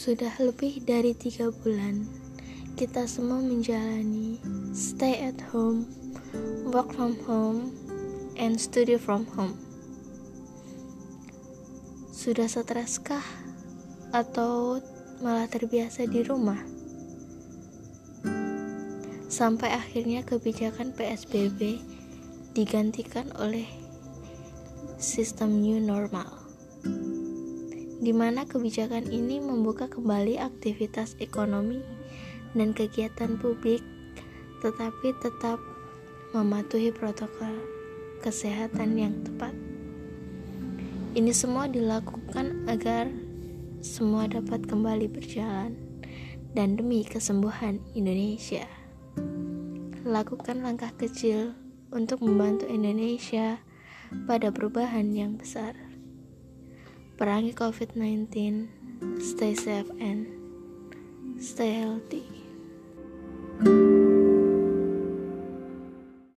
Sudah lebih dari tiga bulan, kita semua menjalani stay at home, work from home, and study from home. Sudah streskah? Atau malah terbiasa di rumah? Sampai akhirnya kebijakan PSBB digantikan oleh sistem new normal di mana kebijakan ini membuka kembali aktivitas ekonomi dan kegiatan publik, tetapi tetap mematuhi protokol kesehatan yang tepat. Ini semua dilakukan agar semua dapat kembali berjalan dan demi kesembuhan Indonesia. Lakukan langkah kecil untuk membantu Indonesia pada perubahan yang besar. Perangi COVID-19, stay safe and stay healthy.